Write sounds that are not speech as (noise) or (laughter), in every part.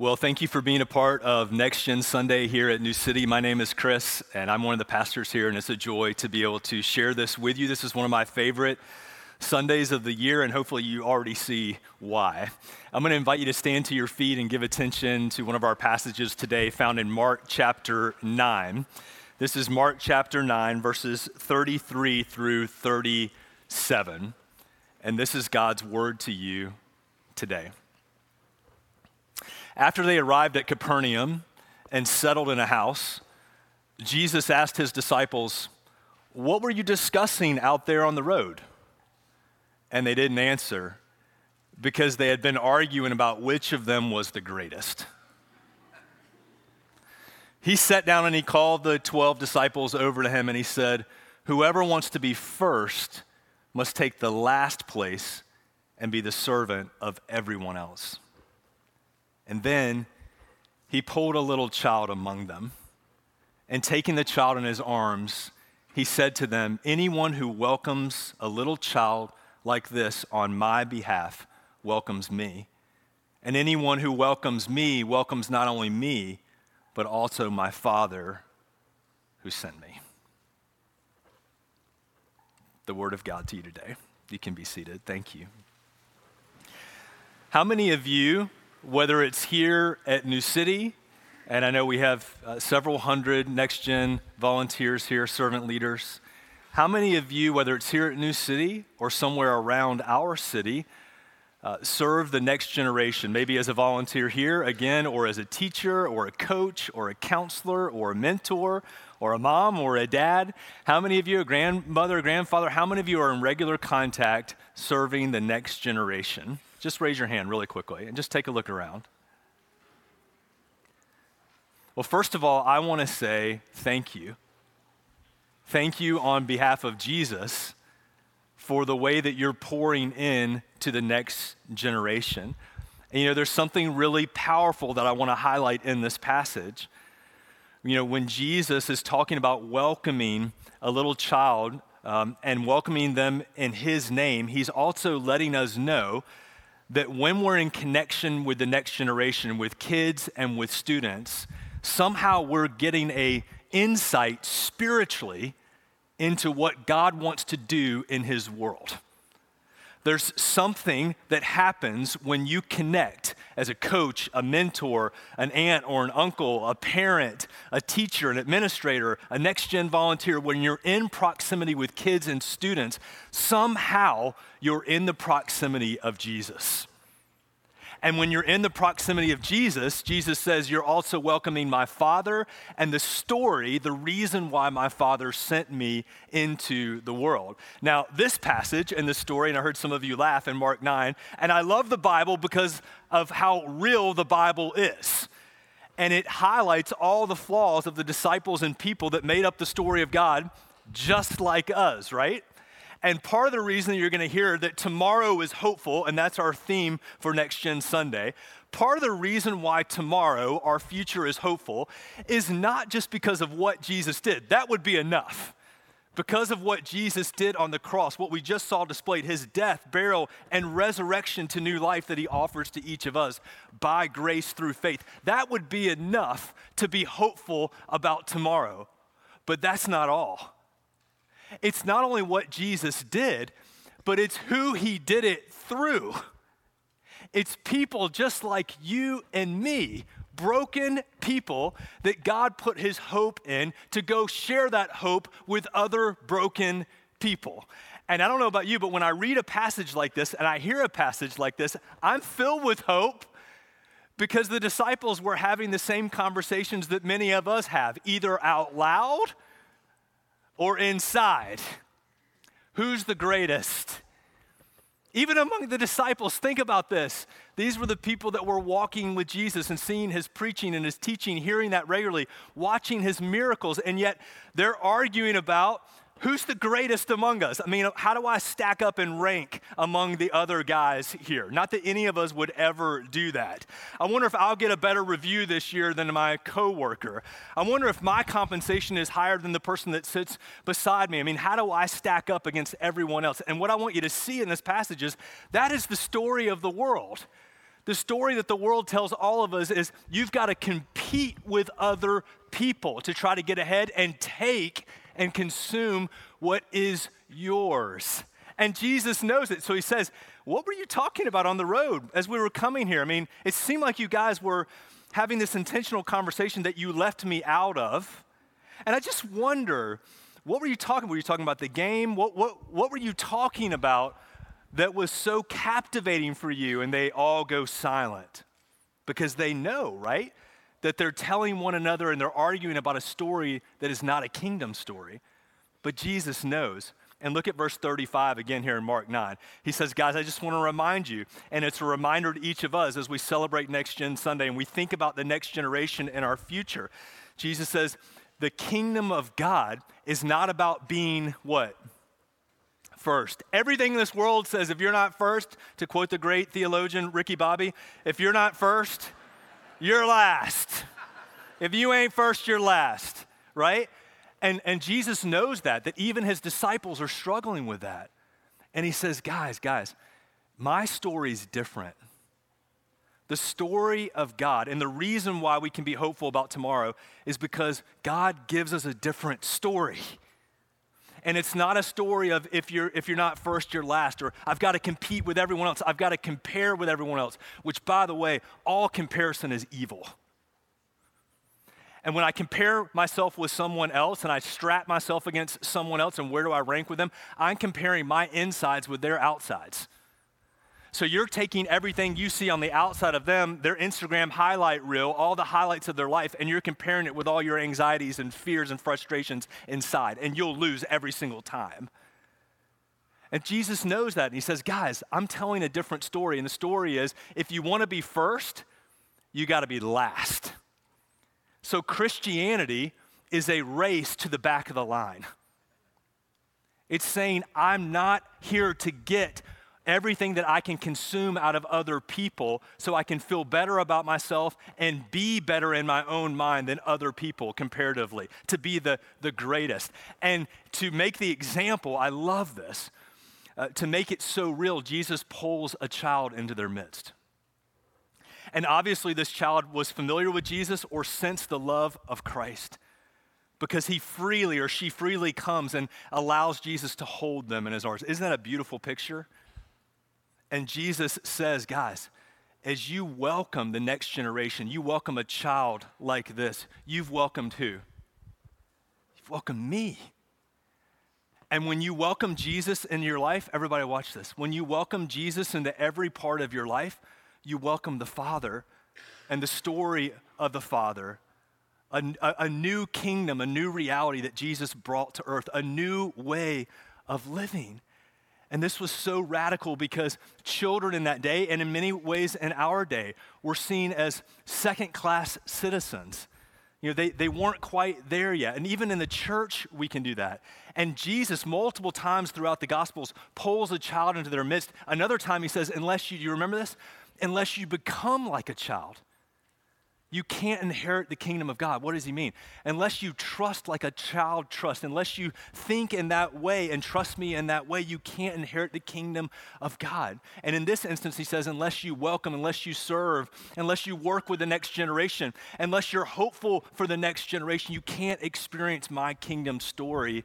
Well, thank you for being a part of Next Gen Sunday here at New City. My name is Chris, and I'm one of the pastors here, and it's a joy to be able to share this with you. This is one of my favorite Sundays of the year, and hopefully you already see why. I'm going to invite you to stand to your feet and give attention to one of our passages today found in Mark chapter 9. This is Mark chapter 9, verses 33 through 37. And this is God's word to you today. After they arrived at Capernaum and settled in a house, Jesus asked his disciples, What were you discussing out there on the road? And they didn't answer because they had been arguing about which of them was the greatest. He sat down and he called the 12 disciples over to him and he said, Whoever wants to be first must take the last place and be the servant of everyone else. And then he pulled a little child among them. And taking the child in his arms, he said to them, Anyone who welcomes a little child like this on my behalf welcomes me. And anyone who welcomes me welcomes not only me, but also my Father who sent me. The word of God to you today. You can be seated. Thank you. How many of you whether it's here at New City, and I know we have uh, several hundred next gen volunteers here, servant leaders. How many of you, whether it's here at New City or somewhere around our city, uh, serve the next generation, maybe as a volunteer here again, or as a teacher, or a coach, or a counselor, or a mentor, or a mom, or a dad? How many of you, a grandmother, grandfather, how many of you are in regular contact serving the next generation? Just raise your hand really quickly and just take a look around. Well, first of all, I want to say thank you. Thank you on behalf of Jesus for the way that you're pouring in to the next generation. And, you know, there's something really powerful that I want to highlight in this passage. You know, when Jesus is talking about welcoming a little child um, and welcoming them in his name, he's also letting us know that when we're in connection with the next generation, with kids and with students, somehow we're getting a insight spiritually into what God wants to do in his world. There's something that happens when you connect as a coach, a mentor, an aunt or an uncle, a parent, a teacher, an administrator, a next gen volunteer. When you're in proximity with kids and students, somehow you're in the proximity of Jesus. And when you're in the proximity of Jesus, Jesus says, You're also welcoming my Father and the story, the reason why my Father sent me into the world. Now, this passage and this story, and I heard some of you laugh in Mark 9, and I love the Bible because of how real the Bible is. And it highlights all the flaws of the disciples and people that made up the story of God, just like us, right? And part of the reason that you're going to hear that tomorrow is hopeful, and that's our theme for Next Gen Sunday, part of the reason why tomorrow our future is hopeful is not just because of what Jesus did. That would be enough. Because of what Jesus did on the cross, what we just saw displayed, his death, burial, and resurrection to new life that he offers to each of us by grace through faith, that would be enough to be hopeful about tomorrow. But that's not all it's not only what Jesus did, but it's who he did it through. It's people just like you and me, broken people that God put his hope in to go share that hope with other broken people. And I don't know about you, but when I read a passage like this and I hear a passage like this, I'm filled with hope because the disciples were having the same conversations that many of us have, either out loud or inside? Who's the greatest? Even among the disciples, think about this. These were the people that were walking with Jesus and seeing his preaching and his teaching, hearing that regularly, watching his miracles, and yet they're arguing about Who's the greatest among us? I mean, how do I stack up and rank among the other guys here? Not that any of us would ever do that. I wonder if I'll get a better review this year than my coworker. I wonder if my compensation is higher than the person that sits beside me. I mean, how do I stack up against everyone else? And what I want you to see in this passage is that is the story of the world. The story that the world tells all of us is you've got to compete with other people to try to get ahead and take and consume what is yours. And Jesus knows it. So he says, What were you talking about on the road as we were coming here? I mean, it seemed like you guys were having this intentional conversation that you left me out of. And I just wonder, what were you talking about? Were you talking about the game? What, what, what were you talking about that was so captivating for you? And they all go silent because they know, right? That they're telling one another and they're arguing about a story that is not a kingdom story. But Jesus knows. And look at verse 35 again here in Mark 9. He says, Guys, I just want to remind you, and it's a reminder to each of us as we celebrate Next Gen Sunday and we think about the next generation and our future. Jesus says, The kingdom of God is not about being what? First. Everything in this world says if you're not first, to quote the great theologian Ricky Bobby, if you're not first, you're last. If you ain't first, you're last, right? And, and Jesus knows that, that even his disciples are struggling with that. And he says, Guys, guys, my story is different. The story of God, and the reason why we can be hopeful about tomorrow is because God gives us a different story. And it's not a story of if you're, if you're not first, you're last, or I've got to compete with everyone else. I've got to compare with everyone else, which, by the way, all comparison is evil. And when I compare myself with someone else and I strap myself against someone else and where do I rank with them, I'm comparing my insides with their outsides. So you're taking everything you see on the outside of them, their Instagram highlight reel, all the highlights of their life, and you're comparing it with all your anxieties and fears and frustrations inside, and you'll lose every single time. And Jesus knows that, and he says, Guys, I'm telling a different story. And the story is if you want to be first, you got to be last. So Christianity is a race to the back of the line. It's saying, I'm not here to get everything that I can consume out of other people so I can feel better about myself and be better in my own mind than other people comparatively, to be the, the greatest. And to make the example, I love this, uh, to make it so real, Jesus pulls a child into their midst. And obviously, this child was familiar with Jesus or sensed the love of Christ because he freely or she freely comes and allows Jesus to hold them in his arms. Isn't that a beautiful picture? And Jesus says, guys, as you welcome the next generation, you welcome a child like this, you've welcomed who? You've welcomed me. And when you welcome Jesus in your life, everybody watch this. When you welcome Jesus into every part of your life, you welcome the Father and the story of the Father, a, a, a, new kingdom, a new reality that Jesus brought to earth, a new way of living. And this was so radical because children in that day, and in many ways in our day, were seen as second class citizens. You know, they, they weren't quite there yet. And even in the church, we can do that. And Jesus, multiple times throughout the Gospels, pulls a child into their midst. Another time, he says, Unless you, do you remember this? unless you become like a child. You can't inherit the kingdom of God. What does he mean? Unless you trust like a child trusts, unless you think in that way and trust me in that way, you can't inherit the kingdom of God. And in this instance, he says, unless you welcome, unless you serve, unless you work with the next generation, unless you're hopeful for the next generation, you can't experience my kingdom story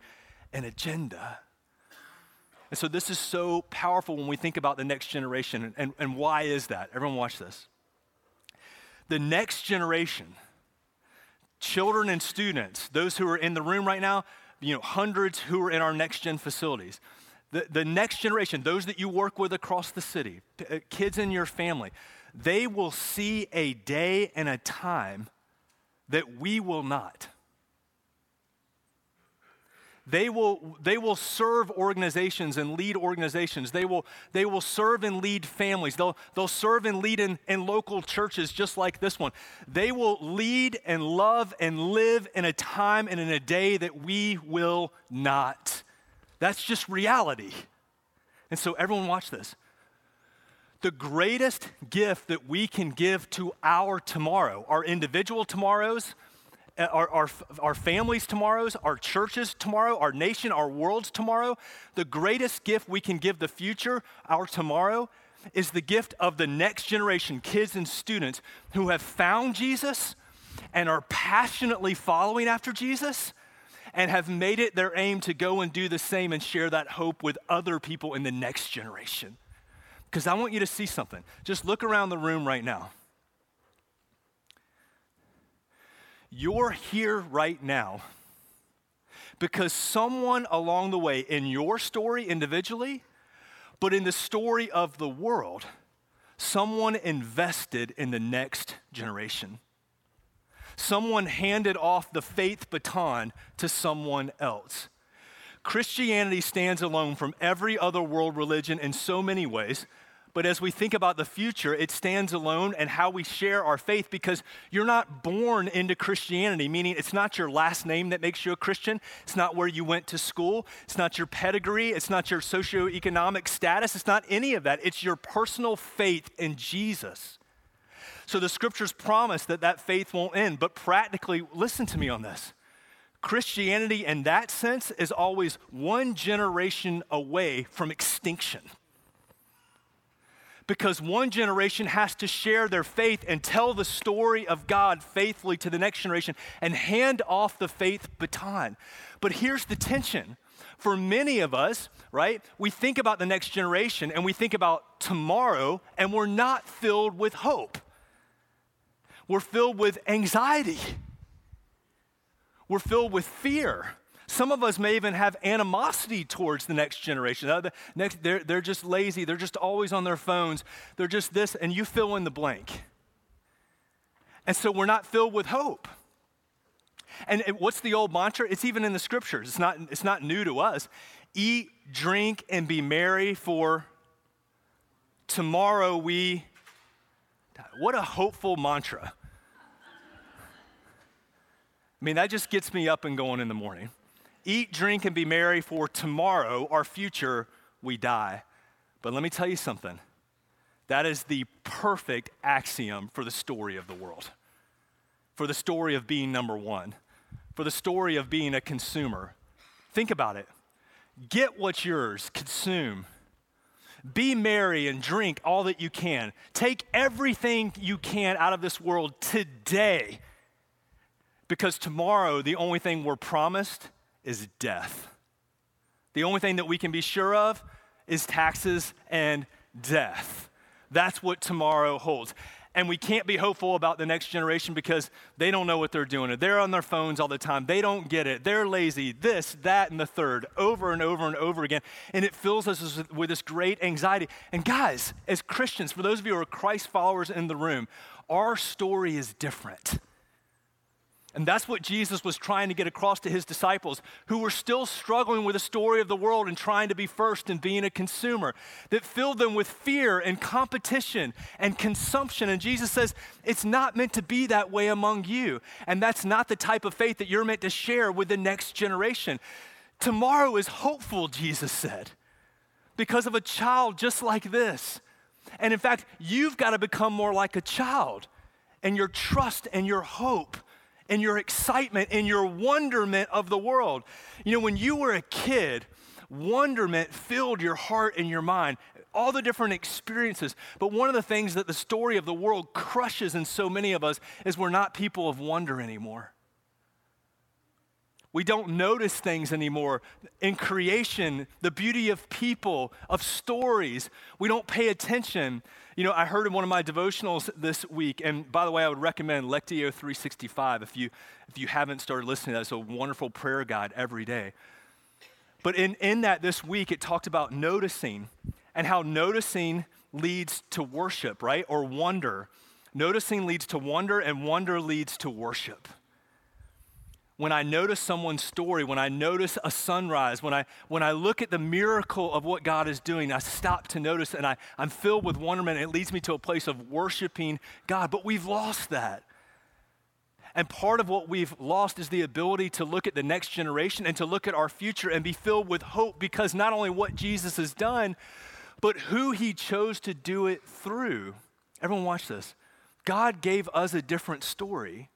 and agenda. And so this is so powerful when we think about the next generation. And, and why is that? Everyone, watch this. The next generation, children and students, those who are in the room right now, you know, hundreds who are in our next gen facilities. The, the next generation, those that you work with across the city, uh, kids in your family, they will see a day and a time that we will not. They will, they will serve organizations and lead organizations. They will, they will serve and lead families. They'll, they'll serve and lead in, in local churches just like this one. They will lead and love and live in a time and in a day that we will not. That's just reality. And so, everyone, watch this. The greatest gift that we can give to our tomorrow, our individual tomorrows, Uh, our, our, our families tomorrows, our churches tomorrow, our nation, our worlds tomorrow. The greatest gift we can give the future, our tomorrow, is the gift of the next generation, kids and students who have found Jesus and are passionately following after Jesus and have made it their aim to go and do the same and share that hope with other people in the next generation. Because I want you to see something. Just look around the room right now. You're here right now because someone along the way in your story individually, but in the story of the world, someone invested in the next generation. Someone handed off the faith baton to someone else. Christianity stands alone from every other world religion in so many ways but as we think about the future, it stands alone and how we share our faith because you're not born into Christianity, meaning it's not your last name that makes you a Christian. It's not where you went to school. It's not your pedigree. It's not your socioeconomic status. It's not any of that. It's your personal faith in Jesus. So the scriptures promise that that faith won't end. But practically, listen to me on this. Christianity, in that sense, is always one generation away from extinction because one generation has to share their faith and tell the story of God faithfully to the next generation and hand off the faith baton. But here's the tension. For many of us, right, we think about the next generation and we think about tomorrow and we're not filled with hope. We're filled with anxiety. We're filled with fear. Some of us may even have animosity towards the next generation. The next, they're, they're just lazy. They're just always on their phones. They're just this, and you fill in the blank. And so we're not filled with hope. And what's the old mantra? It's even in the scriptures. It's not, it's not new to us. Eat, drink, and be merry, for tomorrow we. What a hopeful mantra. I mean, that just gets me up and going in the morning. Eat, drink, and be merry, for tomorrow, our future, we die. But let me tell you something. That is the perfect axiom for the story of the world, for the story of being number one, for the story of being a consumer. Think about it. Get what's yours, consume. Be merry and drink all that you can. Take everything you can out of this world today, because tomorrow, the only thing we're promised is death. The only thing that we can be sure of is taxes and death. That's what tomorrow holds. And we can't be hopeful about the next generation because they don't know what they're doing. They're on their phones all the time. They don't get it. They're lazy. This, that, and the third, over and over and over again. And it fills us with this great anxiety. And guys, as Christians, for those of you who are Christ followers in the room, our story is different. And that's what Jesus was trying to get across to his disciples who were still struggling with the story of the world and trying to be first and being a consumer, that filled them with fear and competition and consumption. And Jesus says, It's not meant to be that way among you. And that's not the type of faith that you're meant to share with the next generation. Tomorrow is hopeful, Jesus said, because of a child just like this. And in fact, you've got to become more like a child, and your trust and your hope and your excitement and your wonderment of the world. You know, when you were a kid, wonderment filled your heart and your mind, all the different experiences. But one of the things that the story of the world crushes in so many of us is we're not people of wonder anymore. We don't notice things anymore. In creation, the beauty of people, of stories, we don't pay attention. You know, I heard in one of my devotionals this week, and by the way, I would recommend Lectio 365 if you, if you haven't started listening to that. It's a wonderful prayer guide every day. But in, in that this week, it talked about noticing and how noticing leads to worship, right? Or wonder. Noticing leads to wonder, and wonder leads to worship when I notice someone's story, when I notice a sunrise, when I, when I look at the miracle of what God is doing, I stop to notice and I, I'm filled with wonderment. It leads me to a place of worshiping God. But we've lost that. And part of what we've lost is the ability to look at the next generation and to look at our future and be filled with hope because not only what Jesus has done, but who he chose to do it through. Everyone, watch this. God gave us a different story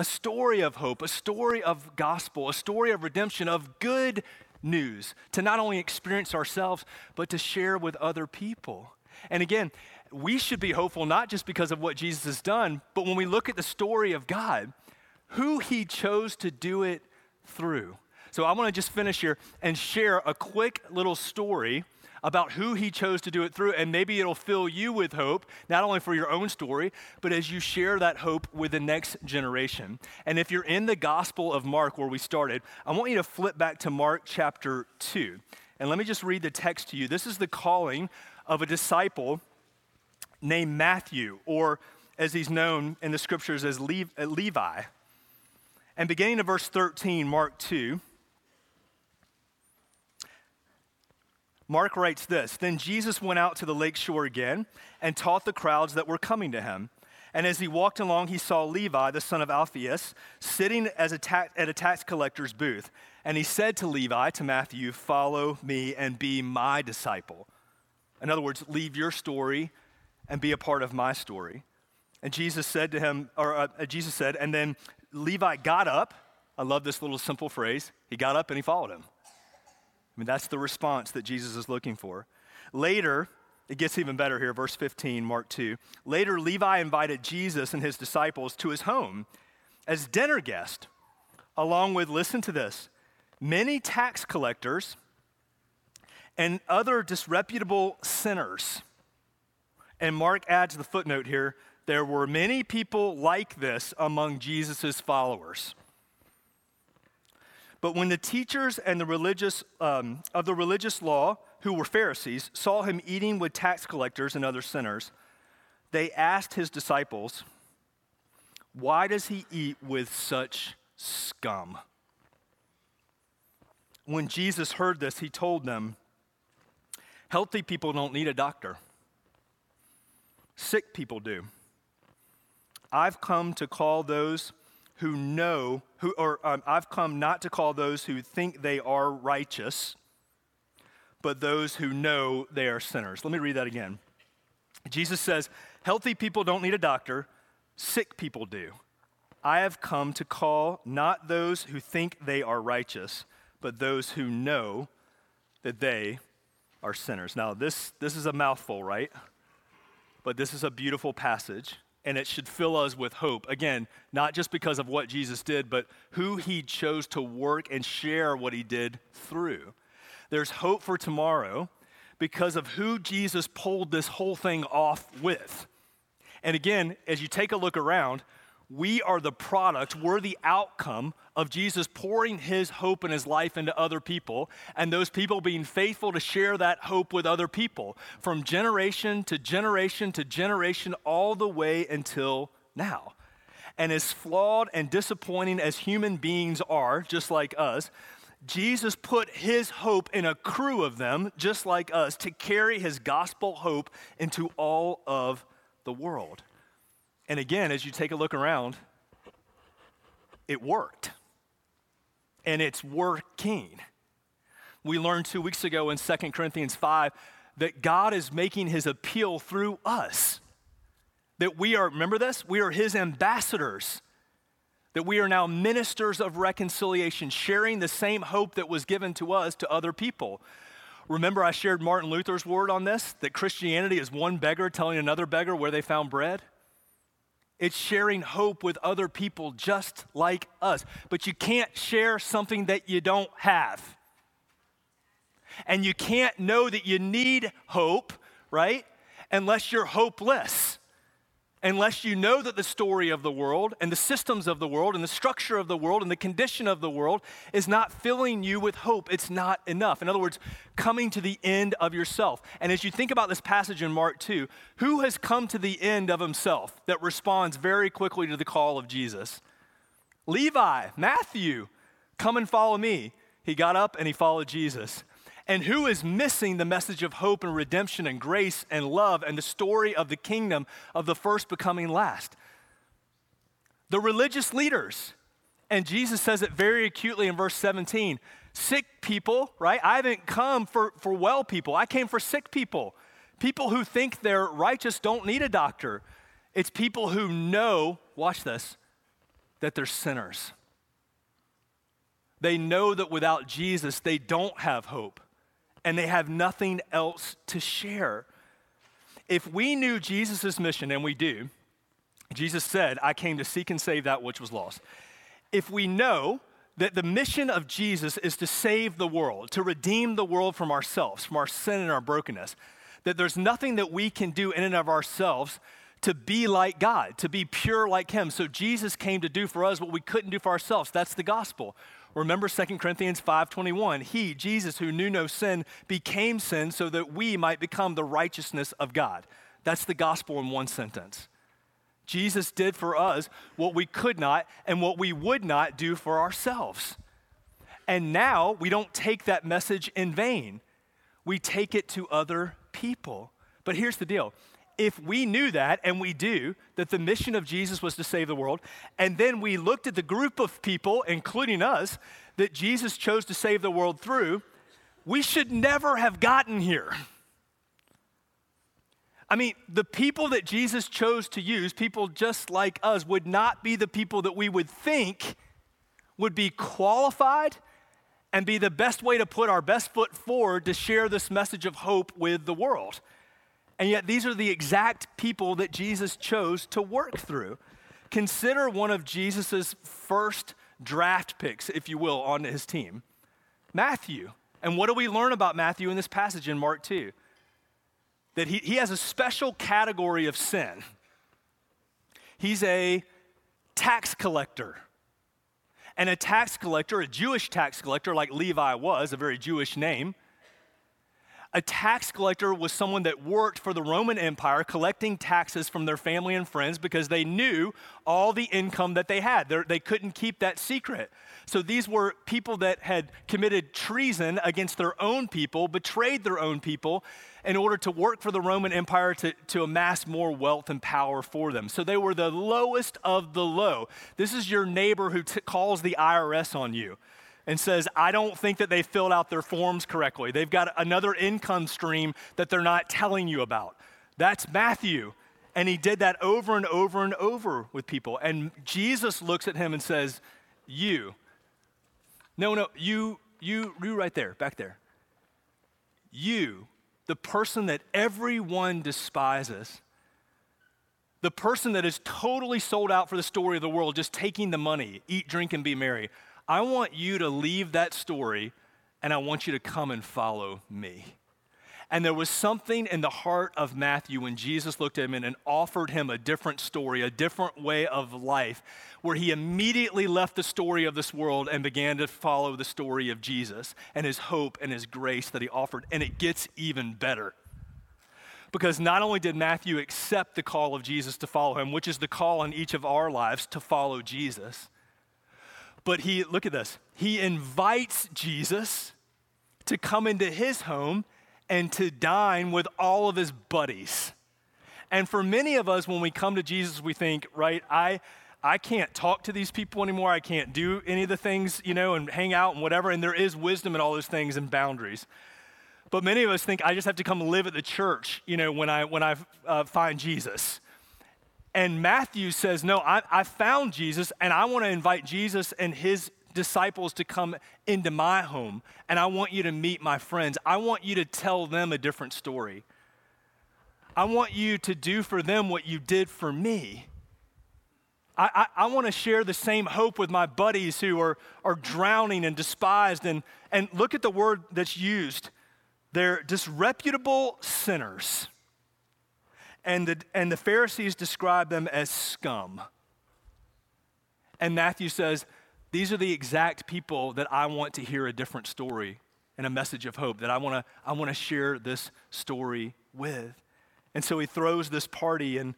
a story of hope, a story of gospel, a story of redemption, of good news to not only experience ourselves, but to share with other people. And again, we should be hopeful not just because of what Jesus has done, but when we look at the story of God, who he chose to do it through. So I want to just finish here and share a quick little story about who he chose to do it through, and maybe it'll fill you with hope, not only for your own story, but as you share that hope with the next generation. And if you're in the Gospel of Mark, where we started, I want you to flip back to Mark chapter 2. And let me just read the text to you. This is the calling of a disciple named Matthew, or as he's known in the scriptures as Levi. And beginning of verse 13, Mark 2, Mark writes this Then Jesus went out to the lake shore again and taught the crowds that were coming to him. And as he walked along, he saw Levi, the son of Alphaeus, sitting a ta- at a tax collector's booth. And he said to Levi, to Matthew, Follow me and be my disciple. In other words, leave your story and be a part of my story. And Jesus said to him, or uh, Jesus said, and then Levi got up. I love this little simple phrase. He got up and he followed him. Mean, that's the response that Jesus is looking for. Later, it gets even better here, verse 15, Mark 2. Later, Levi invited Jesus and his disciples to his home as dinner guest, along with, listen to this, many tax collectors and other disreputable sinners. And Mark adds the footnote here there were many people like this among Jesus' followers. But when the teachers and the religious um, of the religious law, who were Pharisees, saw him eating with tax collectors and other sinners, they asked his disciples, "Why does he eat with such scum?" When Jesus heard this, he told them, "Healthy people don't need a doctor. Sick people do. I've come to call those who know, who, or um, I've come not to call those who think they are righteous, but those who know they are sinners. Let me read that again. Jesus says, Healthy people don't need a doctor, sick people do. I have come to call not those who think they are righteous, but those who know that they are sinners. Now, this, this is a mouthful, right? But this is a beautiful passage and it should fill us with hope. Again, not just because of what Jesus did, but who he chose to work and share what he did through. There's hope for tomorrow because of who Jesus pulled this whole thing off with. And again, as you take a look around, we are the product, we're the outcome of Jesus pouring his hope and his life into other people, and those people being faithful to share that hope with other people from generation to generation to generation, all the way until now. And as flawed and disappointing as human beings are, just like us, Jesus put his hope in a crew of them, just like us, to carry his gospel hope into all of the world. And again, as you take a look around, it worked. And it's working. We learned two weeks ago in 2 Corinthians 5 that God is making his appeal through us. That we are, remember this? We are his ambassadors. That we are now ministers of reconciliation, sharing the same hope that was given to us to other people. Remember, I shared Martin Luther's word on this that Christianity is one beggar telling another beggar where they found bread? It's sharing hope with other people just like us. But you can't share something that you don't have. And you can't know that you need hope, right? Unless you're hopeless unless you know that the story of the world and the systems of the world and the structure of the world and the condition of the world is not filling you with hope. It's not enough. In other words, coming to the end of yourself. And as you think about this passage in Mark 2, who has come to the end of himself that responds very quickly to the call of Jesus? Levi, Matthew, come and follow me. He got up and he followed Jesus and who is missing the message of hope and redemption and grace and love and the story of the kingdom of the first becoming last? The religious leaders. And Jesus says it very acutely in verse 17 sick people, right? I haven't come for, for well people, I came for sick people. People who think they're righteous don't need a doctor. It's people who know, watch this, that they're sinners. They know that without Jesus, they don't have hope and they have nothing else to share. if we knew Jesus' mission, and we do, Jesus said, I came to seek and save that which was lost. If we know that the mission of Jesus is to save the world, to redeem the world from ourselves, from our sin and our brokenness, that there's nothing that we can do in and of ourselves to be like God, to be pure like Him. So Jesus came to do for us what we couldn't do for ourselves. That's the gospel. Remember 2 Corinthians 5:21. He, Jesus, who knew no sin, became sin so that we might become the righteousness of God. That's the gospel in one sentence. Jesus did for us what we could not and what we would not do for ourselves. And now we don't take that message in vain. We take it to other people. But here's the deal if we knew that, and we do, that the mission of Jesus was to save the world, and then we looked at the group of people, including us, that Jesus chose to save the world through, we should never have gotten here. I mean, the people that Jesus chose to use, people just like us, would not be the people that we would think would be qualified and be the best way to put our best foot forward to share this message of hope with the world. And yet, these are the exact people that Jesus chose to work through. Consider one of Jesus' first draft picks, if you will, on his team Matthew. And what do we learn about Matthew in this passage in Mark 2? That he, he has a special category of sin. He's a tax collector. And a tax collector, a Jewish tax collector like Levi was, a very Jewish name, a tax collector was someone that worked for the Roman Empire, collecting taxes from their family and friends because they knew all the income that they had. They're, they could not keep that secret. So these were people that had committed treason against their own people, betrayed their own people, in order to work for the Roman Empire to, to amass more wealth and power for them. So they were the lowest of the low. This is your neighbor who t- calls the IRS on you and says, I don't think that they filled out their forms correctly. They've got another income stream that they're not telling you about. That's Matthew. And he did that over and over and over with people. And Jesus looks at him and says, You. No, no, you, you, you right there, back there. You, the person that everyone despises, the person that is totally sold out for the story of the world, just taking the money, eat, drink, and be merry. I want you to leave that story and I want you to come and follow me. And there was something in the heart of Matthew when Jesus looked at him and offered him a different story, a different way of life, where he immediately left the story of this world and began to follow the story of Jesus and his hope and his grace that he offered. And it gets even better. Because not only did Matthew accept the call of Jesus to follow him, which is the call in each of our lives to follow Jesus, but he, look at this, he invites Jesus to come into his home and to dine with all of his buddies. And for many of us, when we come to Jesus, we think, right, I, I can't talk to these people anymore. I can't do any of the things, you know, and hang out and whatever. And there is wisdom in all those things and boundaries. But many of us think I just have to come live at the church, you know, when I, when I uh, find Jesus. And Matthew says, No, I, I found Jesus, and I want to invite Jesus and his disciples to come into my home, and I want you to meet my friends. I want you to tell them a different story. I want you to do for them what you did for me. I, I, I want to share the same hope with my buddies who are, are drowning and despised. And, and look at the word that's used. They're disreputable sinners and the, and the Pharisees describe them as scum. And Matthew says, These are the exact people that I want to hear a different story and a message of hope, that I want to I wanna share this story with. And so he throws this party and,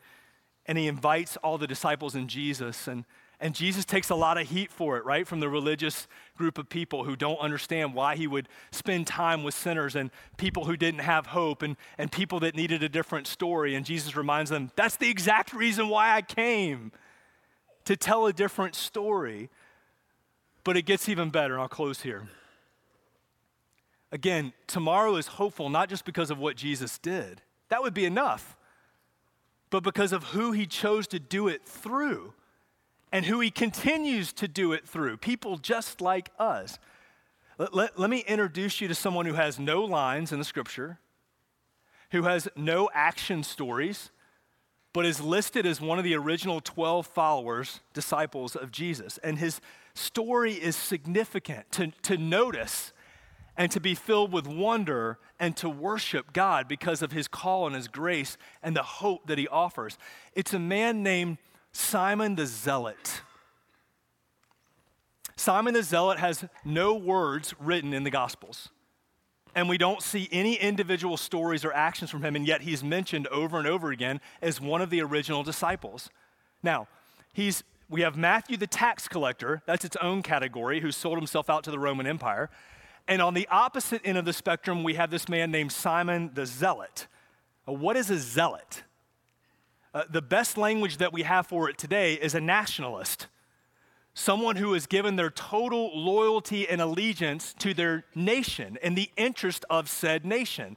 and he invites all the disciples and Jesus. And and Jesus takes a lot of heat for it, right? From the religious group of people who don't understand why he would spend time with sinners and people who didn't have hope and, and people that needed a different story. And Jesus reminds them, that's the exact reason why I came to tell a different story. But it gets even better, I'll close here. Again, tomorrow is hopeful not just because of what Jesus did, that would be enough, but because of who he chose to do it through and who he continues to do it through, people just like us. Let, let, let, me introduce you to someone who has no lines in the scripture, who has no action stories, but is listed as one of the original 12 followers, disciples of Jesus. And his story is significant to, to notice and to be filled with wonder and to worship God because of his call and his grace and the hope that he offers. It's a man named Simon the Zealot. Simon the Zealot has no words written in the Gospels. And we don't see any individual stories or actions from him, and yet he's mentioned over and over again as one of the original disciples. Now, he's, we have Matthew the tax collector, that's its own category, who sold himself out to the Roman Empire. And on the opposite end of the spectrum, we have this man named Simon the Zealot. what is a zealot? Uh, the best language that we have for it today is a nationalist someone who has given their total loyalty and allegiance to their nation in the interest of said nation.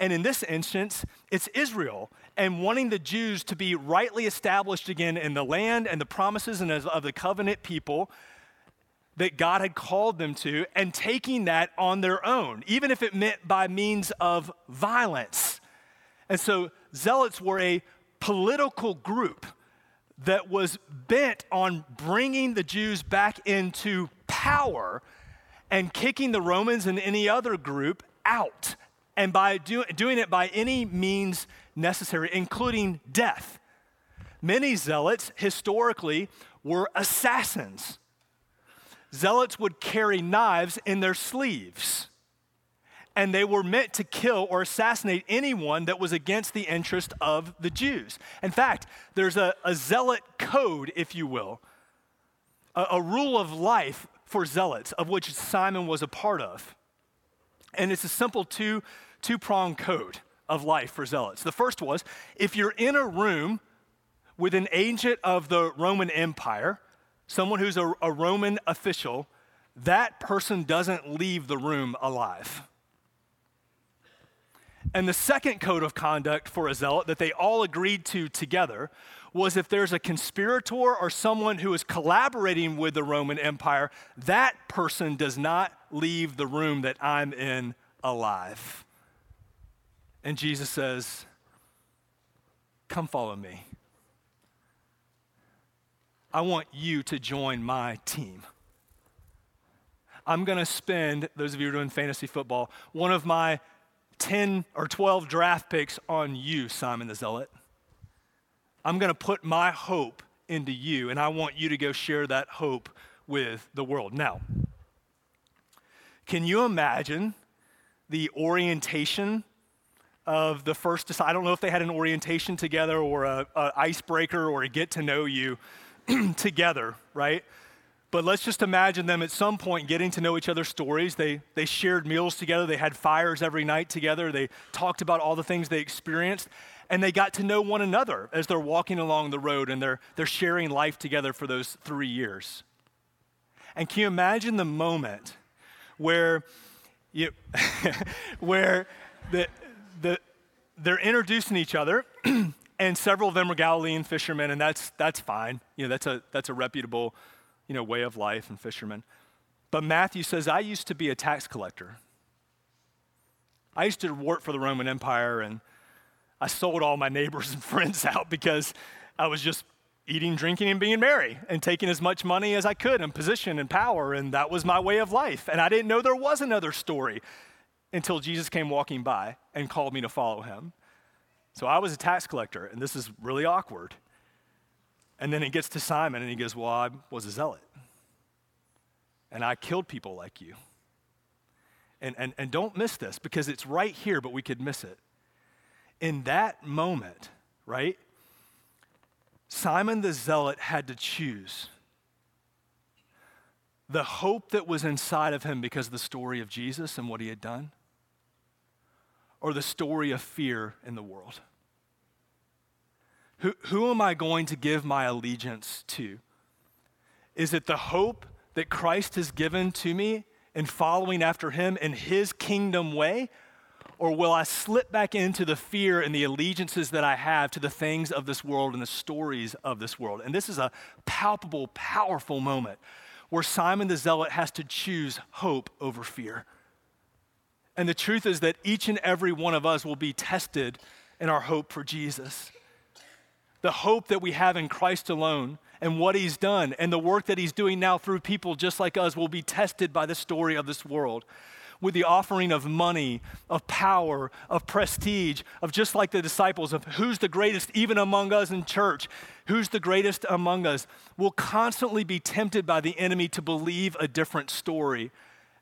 And in this instance, it's Israel and wanting the Jews to be rightly established again in the land and the promises and of the covenant people that God had called them to, and taking that on their own, even if it meant by means of violence. And so, zealots were a political group that was bent on bringing the Jews back into power and kicking the Romans and any other group out, and by do, doing it by any means necessary, including death. Many zealots historically were assassins. Zealots would carry knives in their sleeves and they were meant to kill or assassinate anyone that was against the interest of the Jews. In fact, there's a, a zealot code, if you will, a, a rule of life for zealots, of which Simon was a part of. And it's a simple two, two prong code of life for zealots. The first was if you're in a room with an agent of the Roman Empire, someone who's a, a Roman official, that person doesn't leave the room alive. And the second code of conduct for a zealot that they all agreed to together was if there's a conspirator or someone who is collaborating with the Roman Empire, that person does not leave the room that I'm in alive. And Jesus says, Come follow me. I want you to join my team. I'm going to spend, those of you who are doing fantasy football, one of my 10 or 12 draft picks on you, Simon the Zealot. I'm going to put my hope into you, and I want you to go share that hope with the world. Now, can you imagine the orientation of the first? I don't know if they had an orientation together or a, a icebreaker or a get to know you (clears throat) together, right? But let's just imagine them at some point getting to know each other's stories. They, they shared meals together, they had fires every night together, they talked about all the things they experienced, and they got to know one another as they're walking along the road and they're, they're sharing life together for those three years. And can you imagine the moment where, you, (laughs) where the, the, they're introducing each other? (clears throat) and several of them are Galilean fishermen, and that's, that's fine. You know, that's a, that's a reputable you know, way of life and fishermen. But Matthew says, I used to be a tax collector. I used to work for the Roman Empire and I sold all my neighbors (laughs) and friends out because I was just eating, drinking, and being merry and taking as much money as I could and position and power. And that was my way of life. And I didn't know there was another story until Jesus came walking by and called me to follow him. So I was a tax collector, and this is really awkward. And then it gets to Simon and he goes, Well, I was a zealot. And I killed people like you. And, and, and don't miss this because it's right here, but we could miss it. In that moment, right, Simon the zealot had to choose the hope that was inside of him because of the story of Jesus and what he had done, or the story of fear in the world. Who, who am I going to give my allegiance to? Is it the hope that Christ has given to me in following after him in his kingdom way? Or will I slip back into the fear and the allegiances that I have to the things of this world and the stories of this world? And this is a palpable, powerful moment where Simon the Zealot has to choose hope over fear. And the truth is that each and every one of us will be tested in our hope for Jesus. The hope that we have in Christ alone and what he's done and the work that he's doing now through people just like us will be tested by the story of this world with the offering of money, of power, of prestige, of just like the disciples, of who's the greatest even among us in church, who's the greatest among us, will constantly be tempted by the enemy to believe a different story.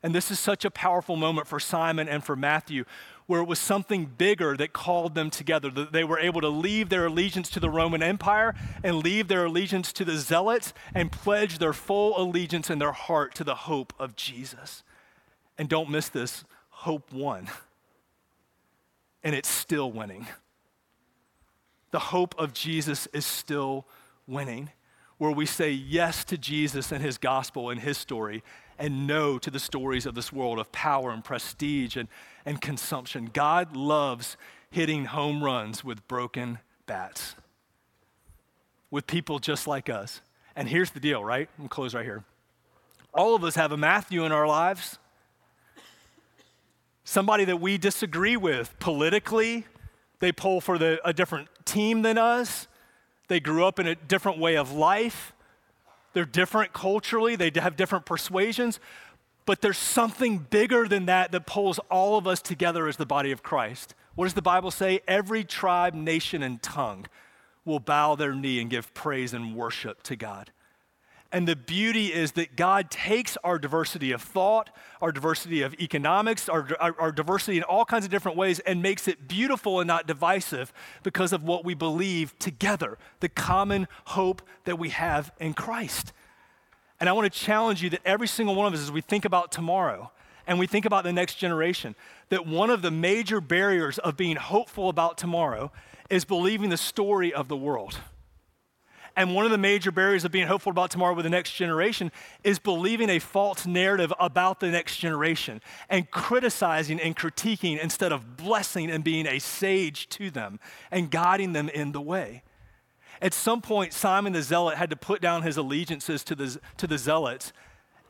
And this is such a powerful moment for Simon and for Matthew, where it was something bigger that called them together. That they were able to leave their allegiance to the Roman Empire and leave their allegiance to the Zealots and pledge their full allegiance in their heart to the hope of Jesus. And don't miss this hope won. And it's still winning. The hope of Jesus is still winning, where we say yes to Jesus and his gospel and his story, and no to the stories of this world of power and prestige and, and consumption. God loves hitting home runs with broken bats, with people just like us. And here's the deal, right? I'm close right here. All of us have a Matthew in our lives somebody that we disagree with politically. They pull for the, a different team than us. They grew up in a different way of life. They're different culturally. They have different persuasions. But there's something bigger than that that pulls all of us together as the body of Christ. What does the Bible say? Every tribe, nation, and tongue will bow their knee and give praise and worship to God. And the beauty is that God takes our diversity of thought, our diversity of economics, our, our, our, diversity in all kinds of different ways, and makes it beautiful and not divisive because of what we believe together, the common hope that we have in Christ. And I want to challenge you that every single one of us, as we think about tomorrow and we think about the next generation, that one of the major barriers of being hopeful about tomorrow is believing the story of the world. And one of the major barriers of being hopeful about tomorrow with the next generation is believing a false narrative about the next generation and criticizing and critiquing instead of blessing and being a sage to them and guiding them in the way. At some point, Simon the Zealot had to put down his allegiances to the, to the Zealots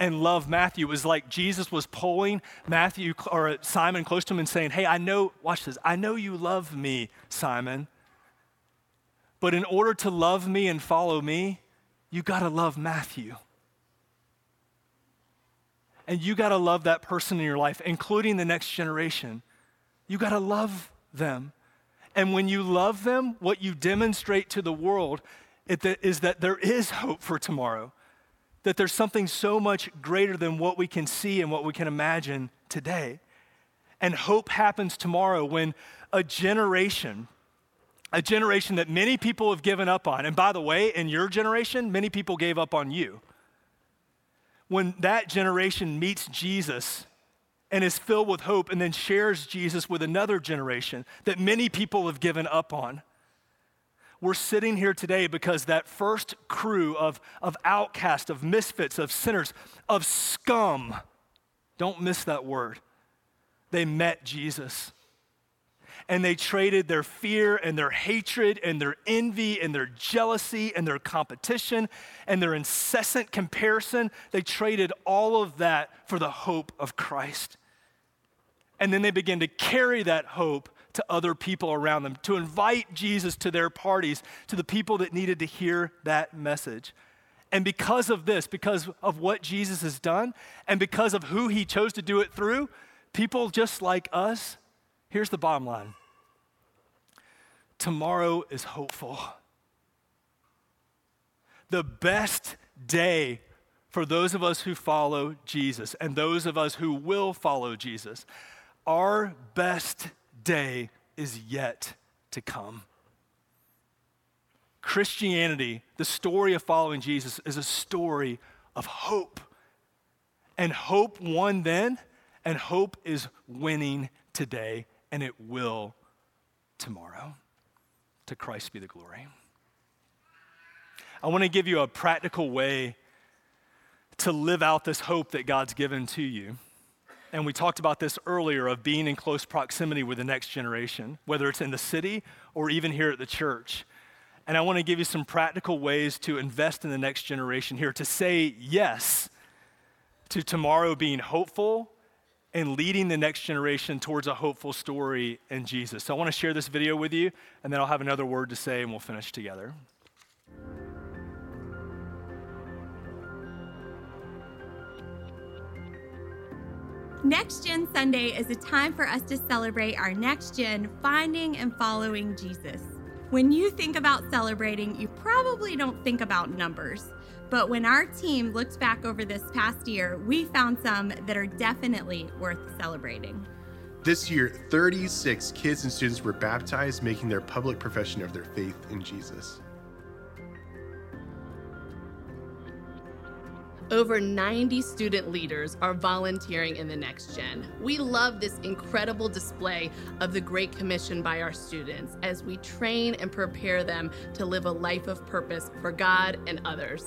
and love Matthew. It was like Jesus was pulling Matthew or uh, Simon close to him and saying, Hey, I know, watch this, I know you love me, Simon. But in order to love me and follow me, you got to love Matthew. And you got to love that person in your life, including the next generation. You got to love them. And when you love them, what you demonstrate to the world is that there is hope for tomorrow, that there's something so much greater than what we can see and what we can imagine today. And hope happens tomorrow when a generation a generation that many people have given up on. And by the way, in your generation, many people gave up on you. When that generation meets Jesus and is filled with hope and then shares Jesus with another generation that many people have given up on, we're sitting here today because that first crew of, of outcasts, of misfits, of sinners, of scum, don't miss that word, they met Jesus and they traded their fear and their hatred and their envy and their jealousy and their competition and their incessant comparison. They traded all of that for the hope of Christ. And then they began to carry that hope to other people around them, to invite Jesus to their parties, to the people that needed to hear that message. And because of this, because of what Jesus has done, and because of who he chose to do it through, people just like us Here's the bottom line tomorrow is hopeful. The best day for those of us who follow Jesus and those of us who will follow Jesus, our best day is yet to come. Christianity, the story of following Jesus, is a story of hope. And hope won then, and hope is winning today and it will tomorrow. To Christ be the glory. I want to give you a practical way to live out this hope that God's given to you. And we talked about this earlier of being in close proximity with the next generation, whether it's in the city or even here at the church. And I want to give you some practical ways to invest in the next generation here, to say yes to tomorrow being hopeful and leading the next generation towards a hopeful story in Jesus. So I want to share this video with you, and then I'll have another word to say, and we'll finish together. Next Gen Sunday is a time for us to celebrate our next gen finding and following Jesus. When you think about celebrating, you probably don't think about numbers. But when our team looked back over this past year, we found some that are definitely worth celebrating. This year, 36 kids and students were baptized, making their public profession of their faith in Jesus. Over 90 student leaders are volunteering in the Next Gen. We love this incredible display of the Great Commission by our students as we train and prepare them to live a life of purpose for God and others.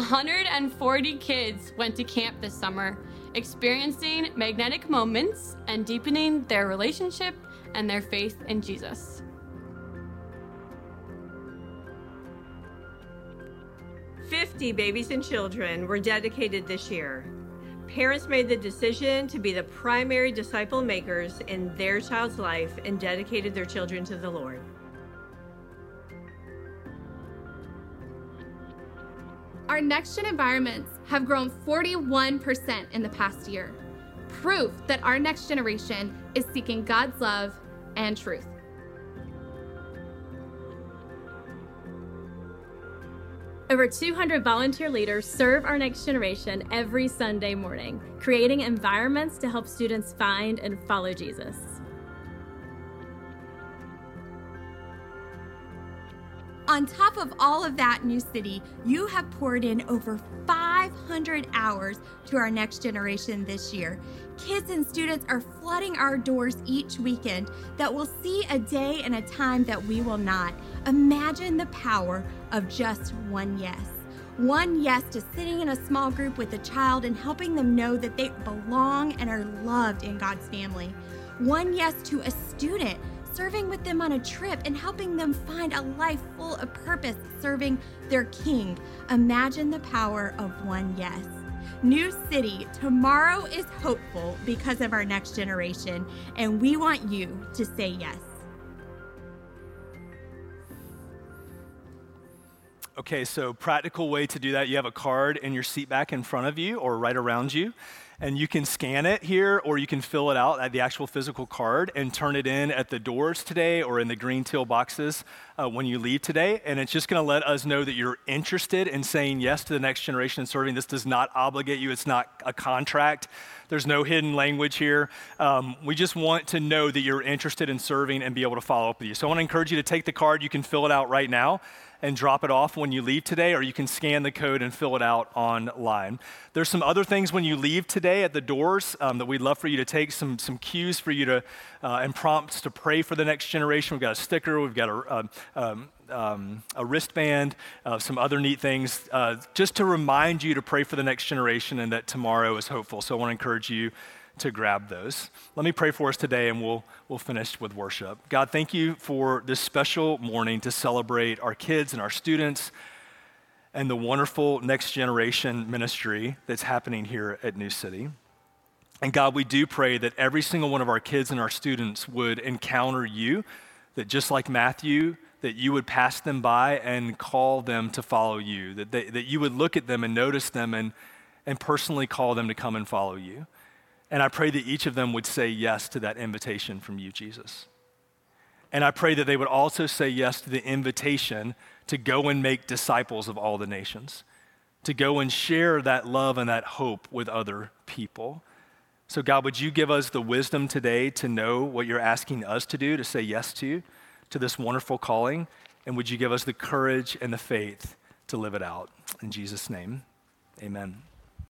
Hundred and forty kids went to camp this summer, experiencing magnetic moments and deepening their relationship and their faith in Jesus. 50 babies and children were dedicated this year. Parents made the decision to be the primary disciple makers in their child's life and dedicated their children to the Lord. Our next gen environments have grown 41% in the past year. Proof that our next generation is seeking God's love and truth. Over 200 volunteer leaders serve our next generation every Sunday morning, creating environments to help students find and follow Jesus. On top of all of that, New City, you have poured in over 500 hours to our next generation this year. Kids and students are flooding our doors each weekend that will see a day and a time that we will not. Imagine the power of just one yes. One yes to sitting in a small group with a child and helping them know that they belong and are loved in God's family. One yes to a student serving with them on a trip and helping them find a life full of purpose serving their King. Imagine the power of one yes. New City, tomorrow is hopeful because of our next generation, and we want you to say yes. Okay, so practical way to do that, you have a card in your seat back in front of you or right around you and you can scan it here or you can fill it out at the actual physical card and turn it in at the doors today or in the green teal boxes uh, when you leave today. And it's just going to let us know that you're interested in saying yes to the next generation and serving. This does not obligate you, it's not a contract. There's no hidden language here. Um, we just want to know that you're interested in serving and be able to follow up with you. So I want to encourage you to take the card. You can fill it out right now and drop it off when you leave today, or you can scan the code and fill it out online. There's some other things when you leave today at the doors um, that we'd love for you to take, some, some cues for you to, uh, and prompts to pray for the next generation. We've got a sticker, we've got a, um, um, um a wristband, uh, some other neat things, uh, just to remind you to pray for the next generation and that tomorrow is hopeful. So I want to encourage you to grab those. Let me pray for us today and we'll, we'll finish with worship. God, thank you for this special morning to celebrate our kids and our students and the wonderful next generation ministry that's happening here at New City. And God, we do pray that every single one of our kids and our students would encounter you, that just like Matthew, that you would pass them by and call them to follow you, that, they, that you would look at them and notice them and, and personally call them to come and follow you. And I pray that each of them would say yes to that invitation from you, Jesus. And I pray that they would also say yes to the invitation to go and make disciples of all the nations, to go and share that love and that hope with other people. So, God, would you give us the wisdom today to know what you're asking us to do, to say yes to, to this wonderful calling? And would you give us the courage and the faith to live it out? In Jesus' name, amen.